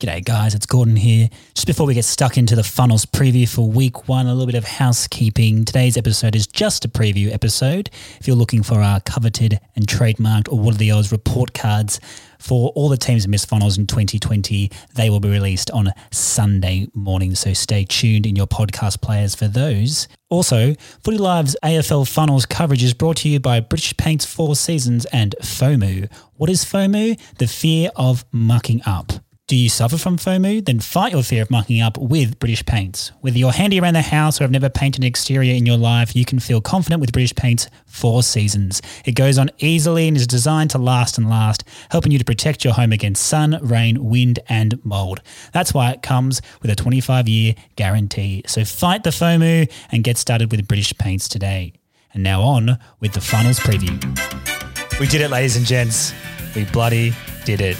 G'day, guys. It's Gordon here. Just before we get stuck into the funnels preview for week one, a little bit of housekeeping. Today's episode is just a preview episode. If you're looking for our coveted and trademarked or what are the odds report cards for all the teams that missed funnels in 2020, they will be released on Sunday morning. So stay tuned in your podcast players for those. Also, Footy Live's AFL funnels coverage is brought to you by British Paints Four Seasons and FOMO. What is FOMO? The fear of mucking up. Do you suffer from FOMO? Then fight your fear of mucking up with British Paints. Whether you're handy around the house or have never painted an exterior in your life, you can feel confident with British Paints Four Seasons. It goes on easily and is designed to last and last, helping you to protect your home against sun, rain, wind, and mold. That's why it comes with a 25 year guarantee. So fight the FOMO and get started with British Paints today. And now on with the funnels preview. We did it, ladies and gents. We bloody did it.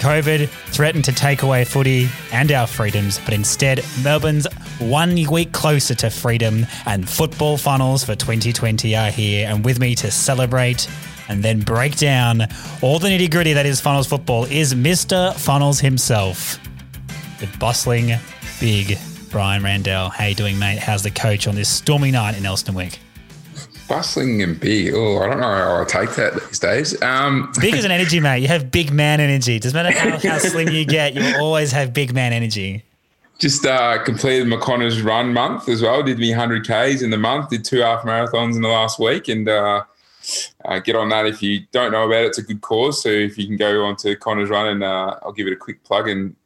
COVID threatened to take away footy and our freedoms, but instead, Melbourne's one week closer to freedom, and football funnels for 2020 are here. And with me to celebrate and then break down all the nitty gritty that is funnels football is Mr. Funnels himself, the bustling, big Brian Randell. How you doing, mate? How's the coach on this stormy night in Elsternwick? Bustling and big. Oh, I don't know how I take that these days. Um, big as an energy, mate. You have big man energy. Doesn't matter how, how slim you get, you always have big man energy. Just uh, completed my Connors run month as well. Did me 100 Ks in the month. Did two half marathons in the last week. And uh, uh, get on that if you don't know about it. It's a good cause. So if you can go on to Connors Run and uh, I'll give it a quick plug and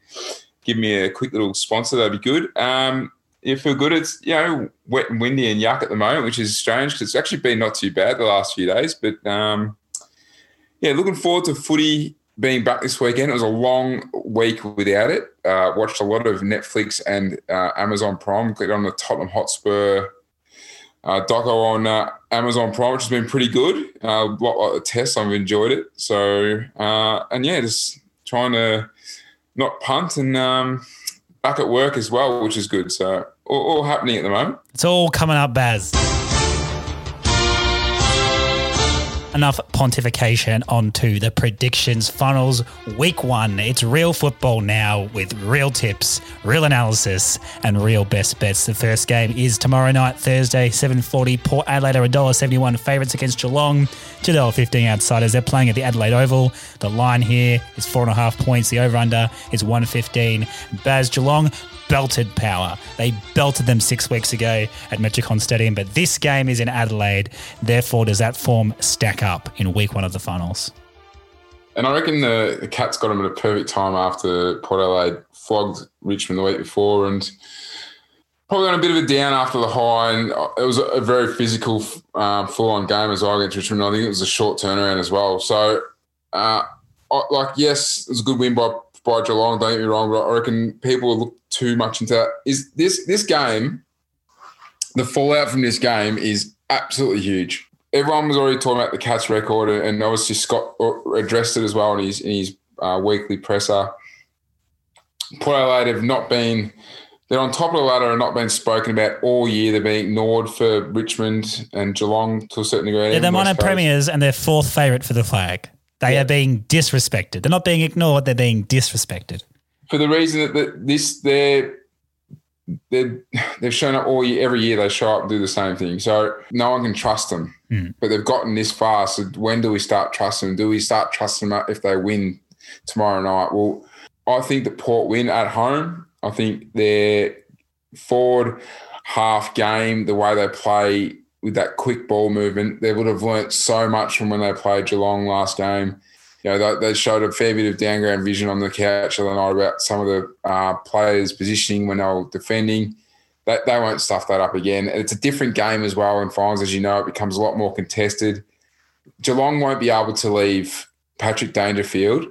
give me a quick little sponsor, that'd be good. Um, you feel good. It's you know wet and windy and yuck at the moment, which is strange because it's actually been not too bad the last few days. But um, yeah, looking forward to footy being back this weekend. It was a long week without it. Uh, watched a lot of Netflix and uh, Amazon Prime. Clicked on the Tottenham Hotspur uh, doco on uh, Amazon Prime, which has been pretty good. Uh, a lot like the test, I've enjoyed it. So uh, and yeah, just trying to not punt and um, back at work as well, which is good. So all, all happening at the moment. It's all coming up, Baz. enough pontification onto the predictions funnels week one. It's real football now with real tips, real analysis, and real best bets. The first game is tomorrow night, Thursday, 7.40. Port Adelaide are $1.71 favourites against Geelong. $2.15 outsiders. They're playing at the Adelaide Oval. The line here is four and a half points. The over-under is 115. Baz Geelong belted power. They belted them six weeks ago at Metricon Stadium, but this game is in Adelaide. Therefore, does that form stack up in week one of the finals? And I reckon the, the Cats got them at a perfect time after Port Adelaide flogged Richmond the week before and probably on a bit of a down after the high. And it was a very physical, um, full on game as well against Richmond. I think it was a short turnaround as well. So, uh, like, yes, it was a good win by by Geelong. Don't get me wrong, but I reckon people look too much into that. Is this this game? The fallout from this game is absolutely huge. Everyone was already talking about the Cats record, and obviously Scott addressed it as well in his in his uh, weekly presser. Port Adelaide have not been. They're on top of the ladder and not been spoken about all year. They're being ignored for Richmond and Geelong to a certain degree. Yeah, they're minor premiers and they're fourth favourite for the flag. They yeah. are being disrespected. They're not being ignored. They're being disrespected. For the reason that this they're they they've shown up all year. Every year they show up and do the same thing. So no one can trust them. Mm. But they've gotten this far. So when do we start trusting them? Do we start trusting them if they win tomorrow night? Well, I think the Port win at home. I think their forward half game, the way they play with that quick ball movement. They would have learnt so much from when they played Geelong last game. You know, they, they showed a fair bit of downground vision on the couch the night about some of the uh, players' positioning when they were defending. They, they won't stuff that up again. And it's a different game as well in finals, as you know. It becomes a lot more contested. Geelong won't be able to leave Patrick Dangerfield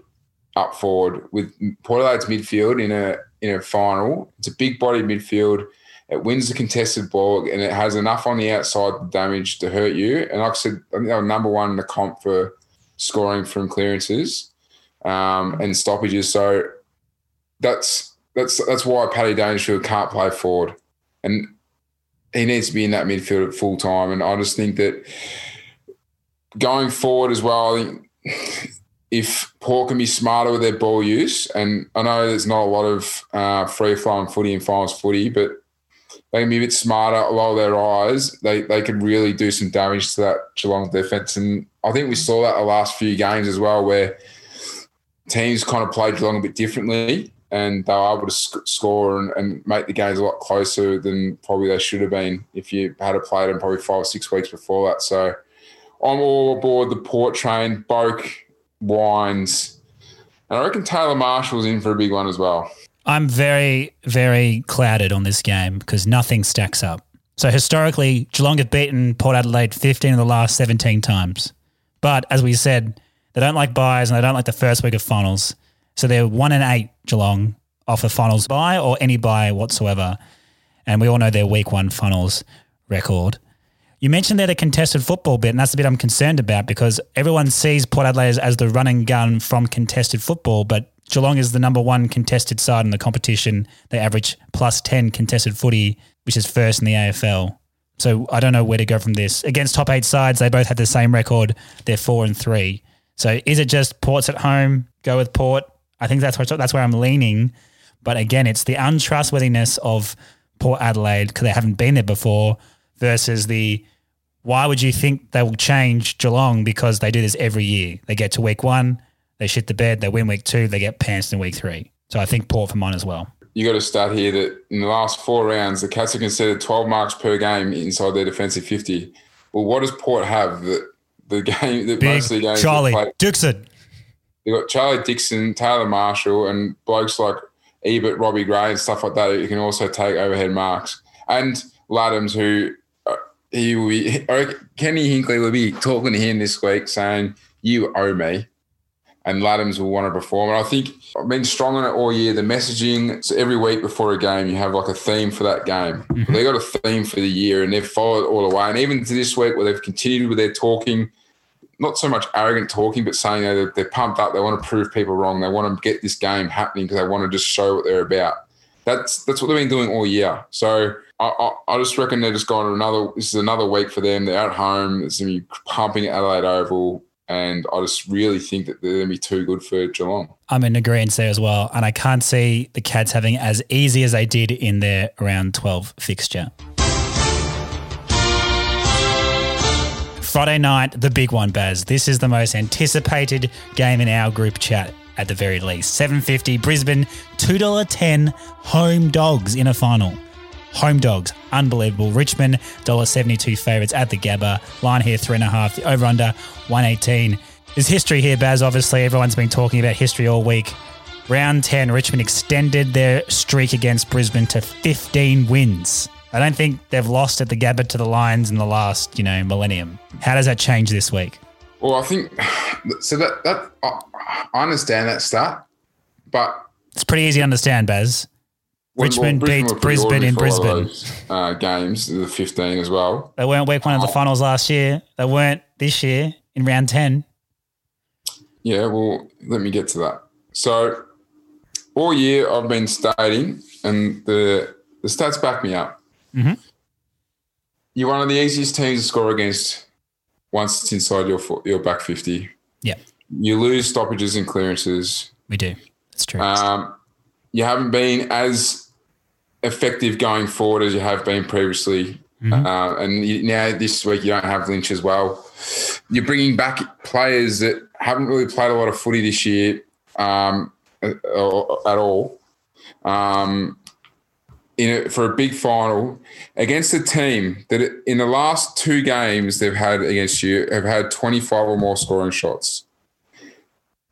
up forward with Port Adelaide's midfield in a in a final. It's a big body midfield it wins the contested ball and it has enough on the outside damage to hurt you. And like I said, I think they were number one in the comp for scoring from clearances um, and stoppages. So that's that's that's why Paddy Dangerfield can't play forward, and he needs to be in that midfield at full time. And I just think that going forward as well, I think if Port can be smarter with their ball use, and I know there's not a lot of uh, free flowing footy and finals footy, but they can be a bit smarter, roll their eyes. They they could really do some damage to that Geelong defense, and I think we saw that the last few games as well, where teams kind of played Geelong a bit differently, and they were able to sc- score and, and, make the games a lot closer than probably they should have been if you had played them probably five or six weeks before that. So I'm all aboard the Port train. Boak, Wines, and I reckon Taylor Marshall's in for a big one as well. I'm very, very clouded on this game because nothing stacks up. So historically, Geelong have beaten Port Adelaide 15 of the last 17 times. But as we said, they don't like buys and they don't like the first week of finals. So they're one and eight Geelong off a finals buy or any buy whatsoever. And we all know their week one finals record. You mentioned there the contested football bit, and that's the bit I'm concerned about because everyone sees Port Adelaide as the running gun from contested football, but Geelong is the number one contested side in the competition. They average plus 10 contested footy, which is first in the AFL. So I don't know where to go from this. Against top eight sides, they both had the same record. They're four and three. So is it just Port's at home? Go with Port. I think that's where, that's where I'm leaning. But again, it's the untrustworthiness of Port Adelaide because they haven't been there before versus the why would you think they will change Geelong because they do this every year? They get to week one, they shit the bed, they win week two, they get pantsed in week three. So I think Port for mine as well. You got to start here that in the last four rounds, the Cats have conceded 12 marks per game inside their defensive 50. Well, what does Port have that the game that Big most of the games Charlie Dixon? They've got Charlie Dixon, Taylor Marshall, and blokes like Ebert, Robbie Gray, and stuff like that. You can also take overhead marks. And Ladhams, who uh, he will be, Kenny Hinkley will be talking to him this week saying, You owe me. And Ladhams will want to perform. And I think I've been strong on it all year. The messaging, so every week before a game, you have like a theme for that game. Mm-hmm. They got a theme for the year and they've followed all the way. And even to this week, where they've continued with their talking, not so much arrogant talking, but saying know, they're, pumped up. They want to prove people wrong. They want to get this game happening because they want to just show what they're about. That's that's what they've been doing all year. So I, I, I just reckon they're just going to another. This is another week for them. They're at home. It's going to be pumping at Adelaide Oval. And I just really think that they're going to be too good for Geelong. I'm in agreement there as well. And I can't see the Cats having as easy as they did in their round 12 fixture. Friday night, the big one, Baz. This is the most anticipated game in our group chat at the very least. 750 Brisbane, $2.10 home dogs in a final. Home dogs, unbelievable. Richmond, $1.72 favourites at the Gabba. Line here, three and a half. The over under, 118. There's history here, Baz. Obviously, everyone's been talking about history all week. Round 10, Richmond extended their streak against Brisbane to 15 wins. I don't think they've lost at the Gabba to the Lions in the last, you know, millennium. How does that change this week? Well, I think so. That that I understand that start, but it's pretty easy to understand, Baz. Richmond beats Brisbane in Brisbane. Those, uh, games, the 15 as well. They weren't week one of the finals last year. They weren't this year in round 10. Yeah, well, let me get to that. So, all year I've been stating, and the the stats back me up. Mm-hmm. You're one of the easiest teams to score against once it's inside your your back 50. Yeah. You lose stoppages and clearances. We do. That's true. Um, you haven't been as effective going forward as you have been previously. Mm-hmm. Uh, and you, now this week you don't have Lynch as well. You're bringing back players that haven't really played a lot of footy this year um, at, at all. Um, in a, for a big final against a team that in the last two games they've had against you have had 25 or more scoring shots.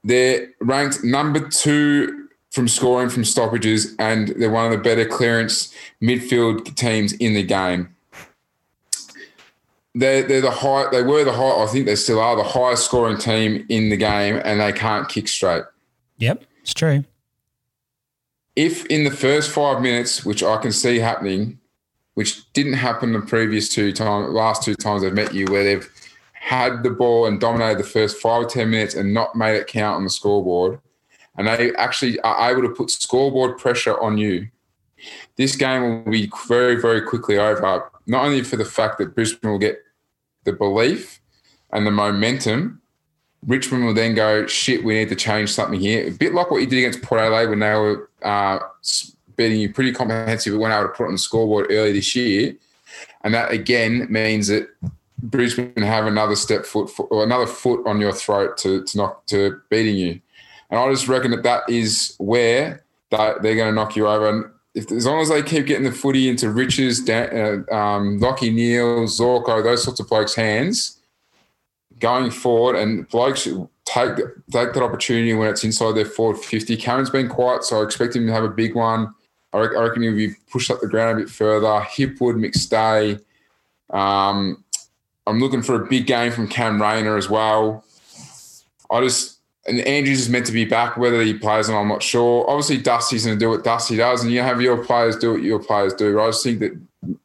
They're ranked number two from scoring from stoppages, and they're one of the better clearance midfield teams in the game. They're, they're the high. They were the high. I think they still are the highest scoring team in the game, and they can't kick straight. Yep, it's true if in the first five minutes, which I can see happening, which didn't happen the previous two times, last two times they've met you, where they've had the ball and dominated the first five or 10 minutes and not made it count on the scoreboard, and they actually are able to put scoreboard pressure on you, this game will be very, very quickly over. Not only for the fact that Brisbane will get the belief and the momentum Richmond will then go, shit, we need to change something here. A bit like what you did against Port Adelaide when they were uh, beating you pretty comprehensive, when able to put on the scoreboard early this year. And that again means that Brisbane have another step foot or another foot on your throat to, to knock to beating you. And I just reckon that that is where that they're going to knock you over. And if, as long as they keep getting the footy into Rich's, uh, um, Lachie Neale, Zorko, those sorts of blokes' hands going forward, and blokes take take that opportunity when it's inside their forward 50. Cameron's been quiet, so I expect him to have a big one. I reckon he'll be pushed up the ground a bit further. Hipwood, McStay. Um, I'm looking for a big game from Cam Rayner as well. I just and Andrews is meant to be back. Whether he plays or I'm not sure. Obviously, Dusty's going to do what Dusty does, and you have your players do what your players do. I just think that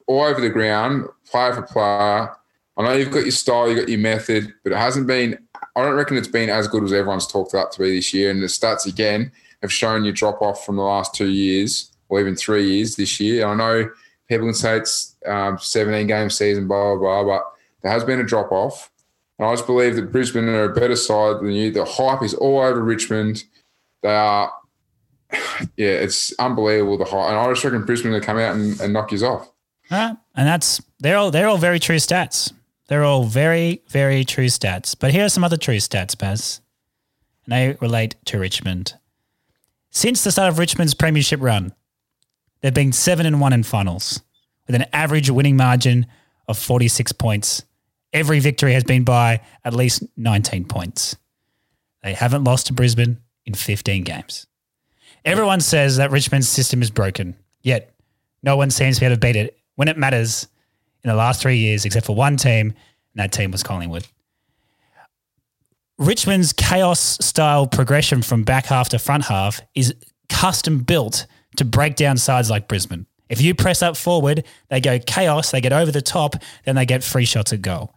all over the ground, player for player. I know you've got your style, you've got your method, but it hasn't been. I don't reckon it's been as good as everyone's talked about to be this year. And the stats again have shown you drop off from the last two years or even three years this year. And I know people can say it's um, 17 game season, blah blah blah, but there has been a drop off. And I just believe that Brisbane are a better side than you. The hype is all over Richmond. They are, yeah, it's unbelievable the hype. And I just reckon Brisbane will come out and, and knock you off. Right. And that's they're all they're all very true stats. They're all very, very true stats. But here are some other true stats, Baz. And they relate to Richmond. Since the start of Richmond's premiership run, they've been seven and one in finals, with an average winning margin of 46 points every victory has been by at least 19 points. They haven't lost to Brisbane in 15 games. Everyone says that Richmond's system is broken, yet no one seems to be able to beat it when it matters in the last three years, except for one team, and that team was Collingwood. Richmond's chaos style progression from back half to front half is custom built to break down sides like Brisbane. If you press up forward, they go chaos, they get over the top, then they get free shots at goal.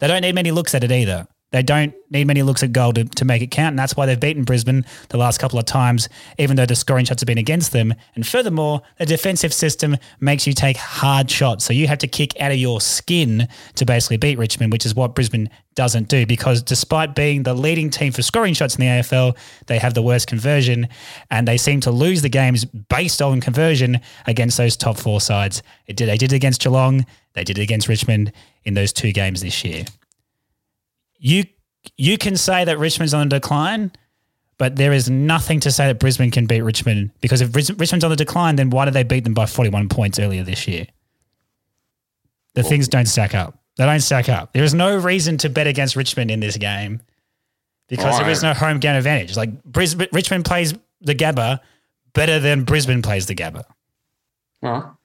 They don't need many looks at it either. They don't need many looks at goal to, to make it count, and that's why they've beaten Brisbane the last couple of times, even though the scoring shots have been against them. And furthermore, the defensive system makes you take hard shots, so you have to kick out of your skin to basically beat Richmond, which is what Brisbane doesn't do. Because despite being the leading team for scoring shots in the AFL, they have the worst conversion, and they seem to lose the games based on conversion against those top four sides. It did. They did it against Geelong. They did it against Richmond in those two games this year. You you can say that Richmond's on a decline, but there is nothing to say that Brisbane can beat Richmond because if Richmond's on the decline, then why did they beat them by 41 points earlier this year? The well, things don't stack up. They don't stack up. There is no reason to bet against Richmond in this game because there is no home game advantage. Like Brisbane, Richmond plays the Gabba better than Brisbane plays the Gabba. Well,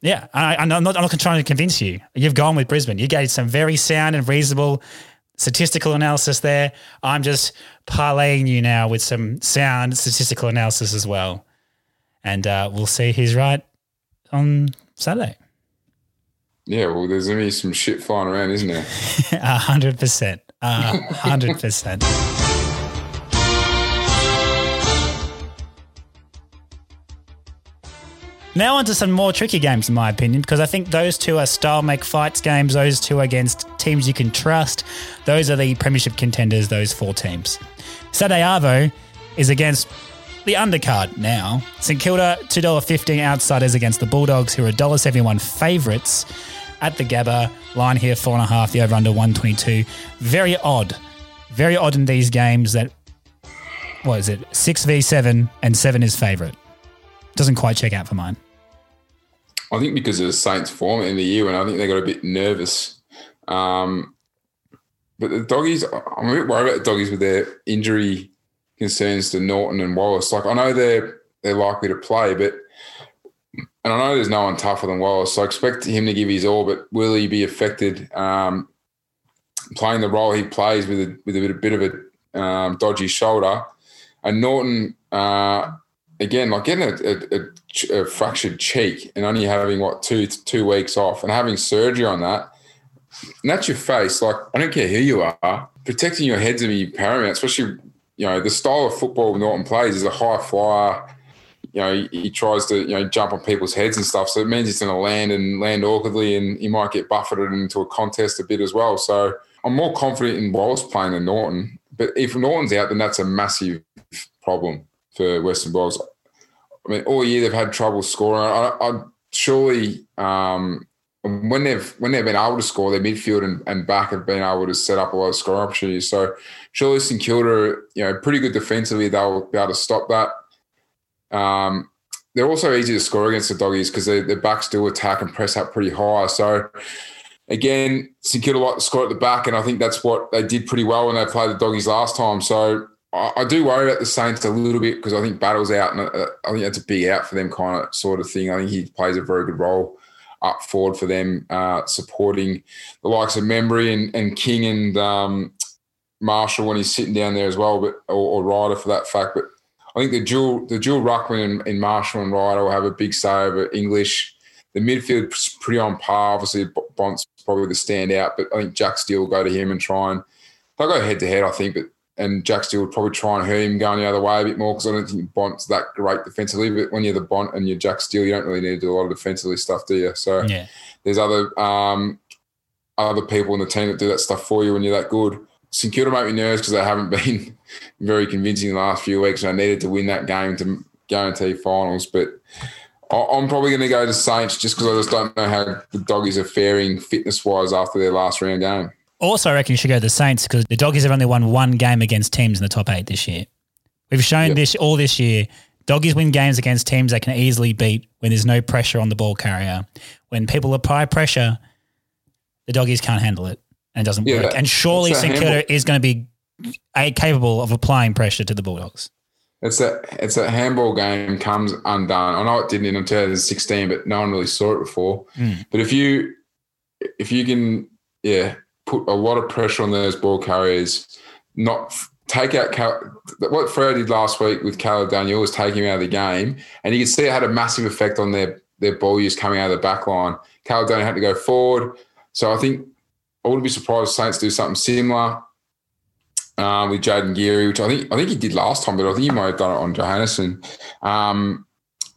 yeah, I, am not, I'm not trying to convince you. You've gone with Brisbane. You gave some very sound and reasonable statistical analysis there. I'm just parlaying you now with some sound statistical analysis as well. And uh, we'll see who's right on Saturday. Yeah, well, there's going to be some shit flying around, isn't there? 100%. 100%. Now onto some more tricky games, in my opinion, because I think those two are style make fights games. Those two against teams you can trust. Those are the premiership contenders. Those four teams. Saturday Arvo is against the undercard now. St Kilda two dollar fifteen outsiders against the Bulldogs, who are $1.71 favourites at the Gabba. Line here four and a half. The over under one twenty two. Very odd, very odd in these games that what is it six v seven and seven is favourite. Doesn't quite check out for mine. I think because of the Saints' form in the year, and I think they got a bit nervous. Um, but the doggies, I'm a bit worried about the doggies with their injury concerns to Naughton and Wallis. Like I know they're they're likely to play, but and I know there's no one tougher than Wallis, so I expect him to give his all. But will he be affected um, playing the role he plays with a, with a bit, a bit of a um, dodgy shoulder? And Naughton, uh, again, like getting a, a, a, fractured cheek and only having what two two weeks off and having surgery on that, and that's your face. Like I don't care who you are, protecting your head's gonna be paramount. Especially you know the style of football Naughton plays is a high flyer. You know he, he tries to you know jump on people's heads and stuff, so it means he's to land and land awkwardly, and he might get buffeted into a contest a bit as well. So I'm more confident in Wallis playing than Naughton. but if Naughton's out, then that's a massive problem for Western Bulldogs. I mean, all year they've had trouble scoring. I, I surely um, when they've when they've been able to score, their midfield and, and back have been able to set up a lot of scoring opportunities. So surely St Kilda, you know, pretty good defensively, they'll be able to stop that. Um, they're also easy to score against the doggies because their backs do attack and press up pretty high. So again, St Kilda like to score at the back, and I think that's what they did pretty well when they played the doggies last time. So I, do worry about the Saints a little bit because I think Battle's out, and uh, I think that's a big out for them kind of sort of thing. I think he plays a very good role up forward for them, uh, supporting the likes of Membrey and, and King and um, Marshall when he's sitting down there as well, but or, or Ryder for that fact. But I think the dual the dual ruckman in Marshall and Ryder will have a big say over English. The midfield's pretty on par. Obviously, Bont's probably the standout, but I think Jack Steele will go to him and try and they'll go head to head. I think, but and Jack Steele would probably try and hurt him going the other way a bit more because I don't think Bont's that great defensively. But when you're the Bont and you're Jack Steele, you don't really need to do a lot of defensively stuff, do you? So yeah. there's other um, other people in the team that do that stuff for you when you're that good. St Kilda make me nervous because they haven't been very convincing the last few weeks, and I needed to win that game to guarantee finals. But I'm probably going to go to Saints just because I just don't know how the doggies are faring fitness wise after their last round game. Also, I reckon you should go to the Saints because the Doggies have only won one game against teams in the top eight this year. We've shown yep. this all this year. Doggies win games against teams they can easily beat when there's no pressure on the ball carrier. When people apply pressure, the Doggies can't handle it and it doesn't yeah, work. And surely St Kilda is going to be capable of applying pressure to the Bulldogs. It's a it's a handball game comes undone. I know it didn't in 2016, but no one really saw it before. Mm. But if you if you can yeah put a lot of pressure on those ball carriers, not take out Cal, what Freo did last week with Caleb Daniel was take him out of the game, and you can see it had a massive effect on their their ball use coming out of the back line. Caleb Daniel had to go forward, so I think I wouldn't be surprised if Saints do something similar uh, with Jayden Geary, which I think I think he did last time, but I think he might have done it on Johannisen. Um,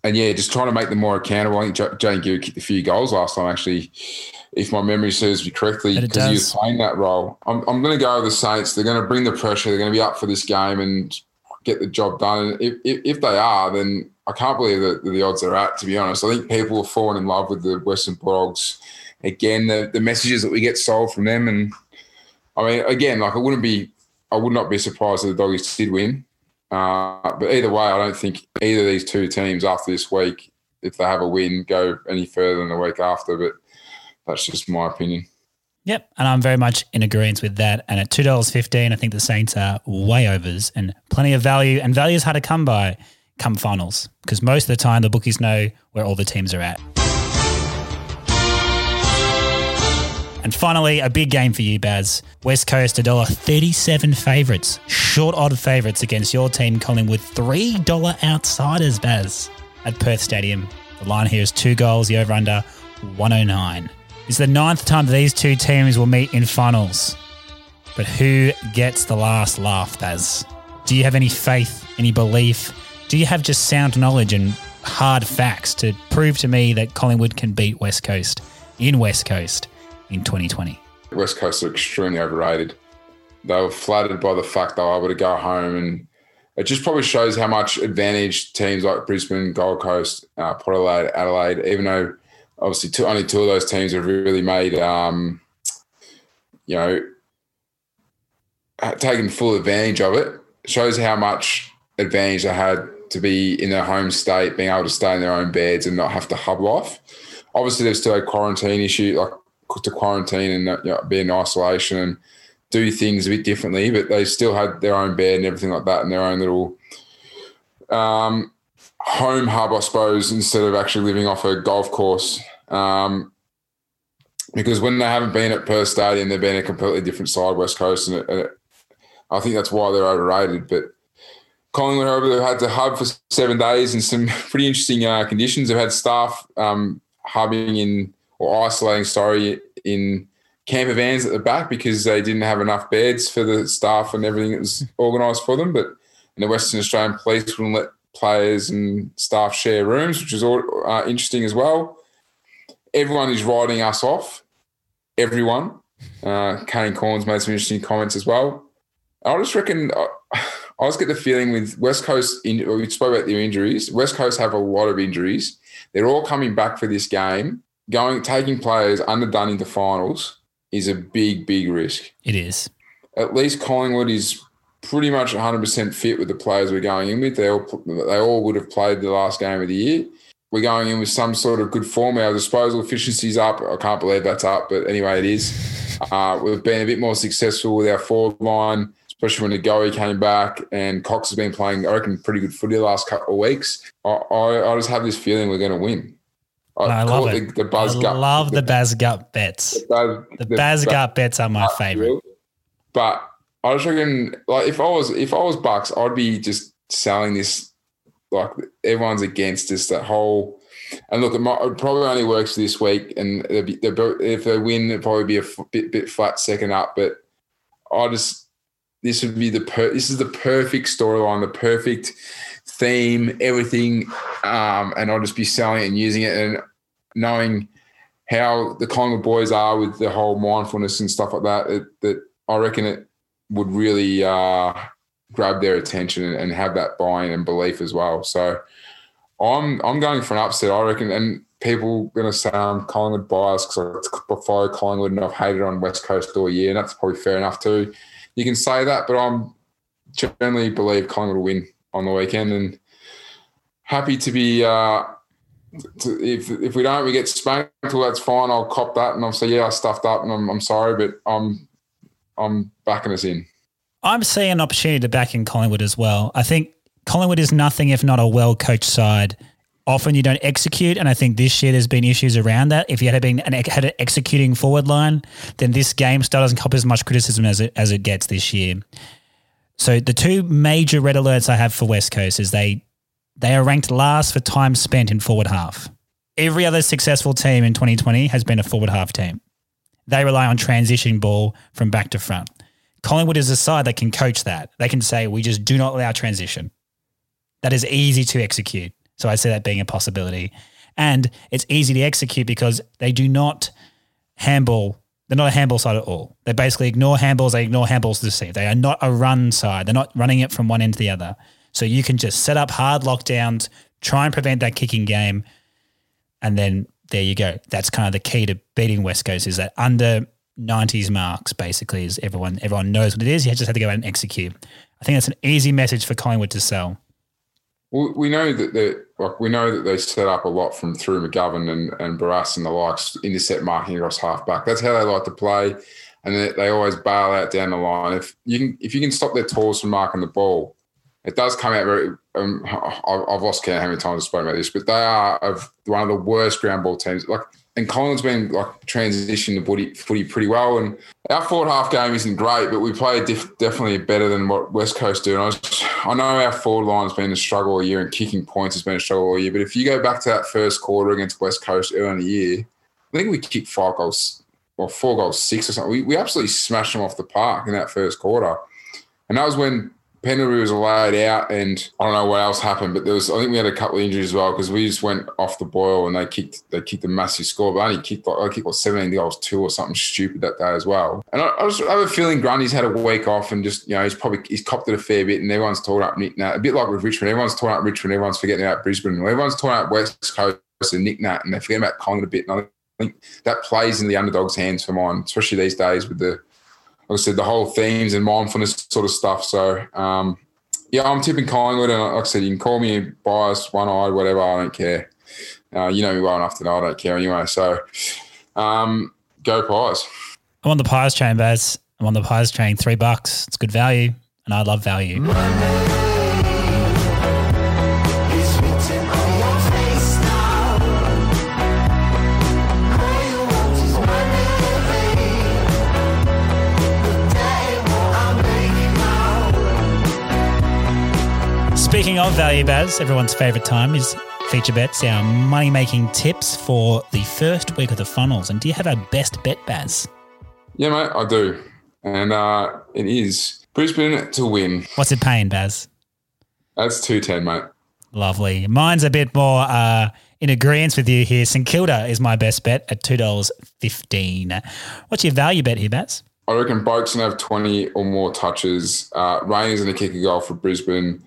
and yeah, just trying to make them more accountable. I think Jayden Geary kicked a few goals last time, actually if my memory serves me correctly, because he was playing that role. I'm, I'm going to go with the Saints. They're going to bring the pressure. They're going to be up for this game and get the job done. And if, if, if they are, then I can't believe that the odds are at, to be honest. I think people have fallen in love with the Western Bulldogs. Again, the, the messages that we get sold from them. And I mean, again, like I wouldn't be, I would not be surprised if the Doggies did win. Uh, but either way, I don't think either of these two teams after this week, if they have a win, go any further than the week after. But that's just my opinion. Yep, and I'm very much in agreement with that. And at two dollars fifteen, I think the Saints are way overs and plenty of value. And value is hard to come by come finals because most of the time the bookies know where all the teams are at. And finally, a big game for you, Baz. West Coast a dollar thirty-seven favourites, short odd favourites against your team, Collingwood three dollar outsiders, Baz, at Perth Stadium. The line here is two goals. The over under one hundred oh nine. It's the ninth time these two teams will meet in finals. But who gets the last laugh, Baz? Do you have any faith, any belief? Do you have just sound knowledge and hard facts to prove to me that Collingwood can beat West Coast in West Coast in 2020? West Coast are extremely overrated. They were flattered by the fact they were able to go home and it just probably shows how much advantage teams like Brisbane, Gold Coast, uh, Port Adelaide, Adelaide, even though obviously two, only two of those teams have really made, um, you know, taken full advantage of it. Shows how much advantage they had to be in their home state, being able to stay in their own beds and not have to hub life. Obviously, there's still a quarantine issue, like to quarantine and you know, be in isolation and do things a bit differently, but they still had their own bed and everything like that, and their own little um, home hub, I suppose, instead of actually living off a golf course. Um, because when they haven't been at Perth Stadium, they've been a completely different side, West Coast, and, it, and it, I think that's why they're overrated. But Collingwood, however, they've had to hub for seven days in some pretty interesting uh, conditions. They've had staff um, hubbing in or isolating, sorry, in camper vans at the back because they didn't have enough beds for the staff and everything that was organised for them. But the Western Australian Police wouldn't let players and staff share rooms, which is all, uh, interesting as well everyone is writing us off. Everyone. Uh, Kane Cornes made some interesting comments as well. I just reckon I, I just get the feeling with West Coast. In, we spoke about their injuries. West Coast have a lot of injuries. They're all coming back for this game. Going taking players underdone into finals is a big, big risk. It is. At least Collingwood is pretty much 100% fit with the players we're going in with. They all they all would have played the last game of the year. We're going in with some sort of good form. Our disposal efficiency's up. I can't believe that's up, but anyway, it is. Uh, we've been a bit more successful with our forward line, especially when De Goey came back and Cox has been playing, I reckon, pretty good footy the last couple of weeks. I, I, I just have this feeling we're going to win. I, I love it. The, the buzz I gut, love the, the Baz Gut bets. The, buzz, the, the Baz Gut bets are my favorite. But I was reckon, like, if I was if I was Bucks, I'd be just selling this. Like everyone's against this. That whole and look, it, might, it probably only works this week, and be, if they win, it'll probably be a bit bit flat second up. But I just this would be the per, this is the perfect storyline, the perfect theme, everything, um, and I'll just be selling it and using it and knowing how the Collingwood boys are with the whole mindfulness and stuff like that. That I reckon it would really uh, grab their attention and, have that buy-in and belief as well. So I'm I'm going for an upset. I reckon, and people are going to say I'm Collingwood biased because I follow Collingwood and I've hated on West Coast all year, and that's probably fair enough too. You can say that, but I'm generally believe Collingwood will win on the weekend, and happy to be. Uh, to, if if we don't, we get spanked. Well, that's fine. I'll cop that, and I'll say, yeah, I stuffed up, and I'm, I'm sorry, but I'm I'm backing us in. I'm seeing an opportunity to back in Collingwood as well. I think Collingwood is nothing if not a well coached side. Often you don't execute, and I think this year there's been issues around that. If you had been an, had an executing forward line, then this game still doesn't cop as much criticism as it as it gets this year. So the two major red alerts I have for West Coast is they they are ranked last for time spent in forward half. Every other successful team in 2020 has been a forward half team. They rely on transitioning ball from back to front. Collingwood is a side that can coach that. They can say, we just do not allow transition. That is easy to execute. So I see that being a possibility. And it's easy to execute because they do not handball. They're not a handball side at all. They basically ignore handballs. They ignore handballs to see. They are not a run side. They're not running it from one end to the other. So you can just set up hard lockdowns, try and prevent that kicking game, and then there you go. That's kind of the key to beating West Coast is that under 90s marks basically is everyone everyone knows what it is. You just have to go out and execute. I think that's an easy message for Collingwood to sell. Well, we know that they like we know that they set up a lot from through McGovern and, and Barrass and the likes intercept marking across halfback. That's how they like to play, and they, they always bail out down the line. If you can if you can stop their tools from marking the ball, it does come out very. Um, I've lost count how many times I've spoken about this, but they are of one of the worst ground ball teams. Like and Collins been like transitioned the footy, footy pretty well. And our forward half game isn't great, but we play def- definitely better than what West Coast do. And I, was, I know our forward line has been a struggle all year, and kicking points has been a struggle all year. But if you go back to that first quarter against West Coast early in the year, I think we kicked five goals or four goals six or something. We, we absolutely smashed them off the park in that first quarter. And that was when Pendlebury was laid out, and I don't know what else happened, but there was I think we had a couple of injuries as well because we just went off the boil and they kicked they kicked a massive score, but only kicked like I kicked like seventeen goals two or something stupid that day as well. And I, I, just have a feeling Grundy's had a week off and just you know he's probably he's copped it a fair bit, and everyone's talking up Nic Nat a bit like with Richmond. Everyone's talking up Richmond, everyone's forgetting about Brisbane, everyone's talking about West Coast and Nic Nat, and they forget about Collingwood a bit. And I think that plays in the underdog's hands for mine, especially these days with the like I said, the whole themes and mindfulness sort of stuff. So um, yeah, I'm tipping Collingwood, and like I said, you can call me biased, one-eyed, whatever. I don't care. Uh, you know me well enough to know I don't care anyway. So, um, go Pies. I'm on the Pies train, Baz. I'm on the Pies train. Three bucks. It's good value, and I love value. Of value, Baz, everyone's favourite time is feature bets, our money making tips for the first week of the funnels. And do you have our best bet, Baz? Yeah, mate, I do. And uh, it is Brisbane to win. What's it paying, Baz? That's 210, mate. Lovely. Mine's a bit more uh, in agreement with you here. St Kilda is my best bet at $2.15. What's your value bet here, Baz? I reckon Boak's going to have 20 or more touches. Uh, Rayner's going to kick a goal for Brisbane.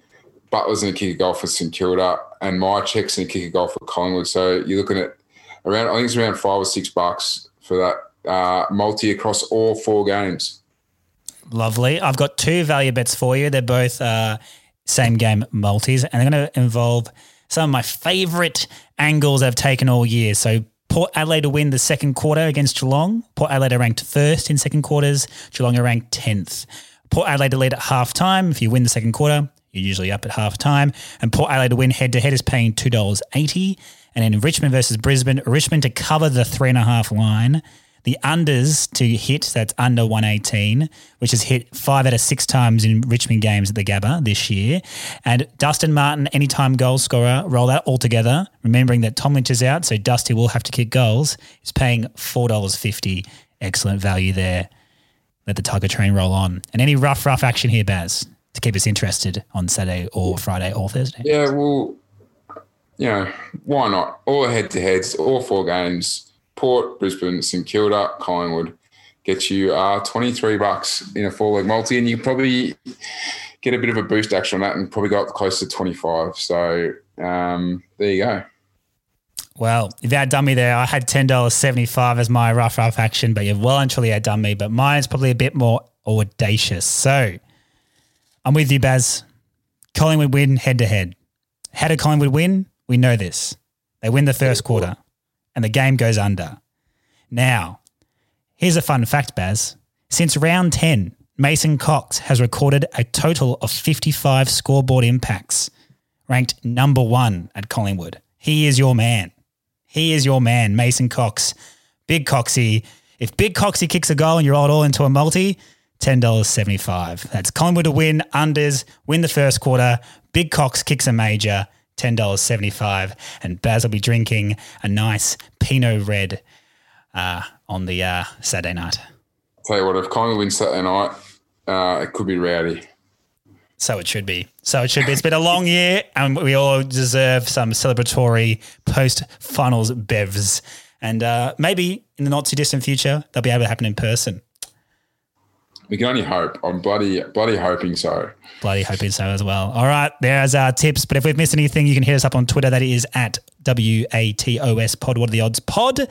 Butler's going to kick a goal for St Kilda. And Mihocek's going to kick a goal for Collingwood. So you're looking at around, I think it's around five or six bucks for that uh, multi across all four games. Lovely. I've got two value bets for you. They're both uh, same game multis, and they're going to involve some of my favorite angles I've taken all year. So Port Adelaide to win the second quarter against Geelong. Port Adelaide are ranked first in second quarters. Geelong are ranked 10th. Port Adelaide to lead at half time. If you win the second quarter, you're usually up at half time. And Port Adelaide to win head to head is paying $2.80. And then Richmond versus Brisbane, Richmond to cover the three and a half line the unders to hit, that's under 118, which has hit five out of six times in Richmond games at the Gabba this year. And Dustin Martin, anytime goal scorer, roll that all together, remembering that Tom Lynch is out, so Dusty will have to kick goals, is paying $4.50. Excellent value there. Let the Tiger train roll on. And any rough, rough action here, Baz, to keep us interested on Saturday or Friday or Thursday? Yeah, well, you know, why not? All head to heads, all four games Port, Brisbane, St Kilda, Collingwood gets you uh, 23 bucks in a four leg multi, and you probably get a bit of a boost action on that and probably go up close to 25. So um, there you go. Well, you've outdone me there. I had $10.75 as my rough, rough action, but you've well and truly outdone me. But mine's probably a bit more audacious. So I'm with you, Baz. Collingwood win head to head. How did Collingwood win? We know this. They win the first quarter and the game goes under. Now, here's a fun fact, Baz. Since round 10, Mason Cox has recorded a total of 55 scoreboard impacts, ranked number one at Collingwood. He is your man. He is your man, Mason Cox. Big Coxie. If Big Coxie kicks a goal and you're all into a multi, $10.75. That's Collingwood to win, unders, win the first quarter. Big Cox kicks a major. $10.75. And Baz will be drinking a nice Pinot Red uh, on the uh, Saturday night. Tell you what, if Collingwood wins Saturday night, uh, it could be rowdy. So it should be. So it should be. It's been a long year, and we all deserve some celebratory post finals bevs. And uh, maybe in the not too distant future, they'll be able to happen in person. We can only hope. I'm bloody, bloody hoping so. Bloody hoping so as well. All right, there's our tips. But if we've missed anything, you can hit us up on Twitter. That is at WATOS Pod. What are the odds? Pod.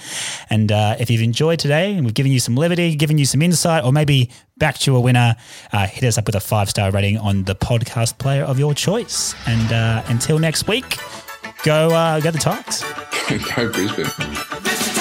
And uh, if you've enjoyed today and we've given you some levity, given you some insight, or maybe backed you a winner, uh, hit us up with a five star rating on the podcast player of your choice. And uh, until next week, go uh, go the Tigers. go Brisbane.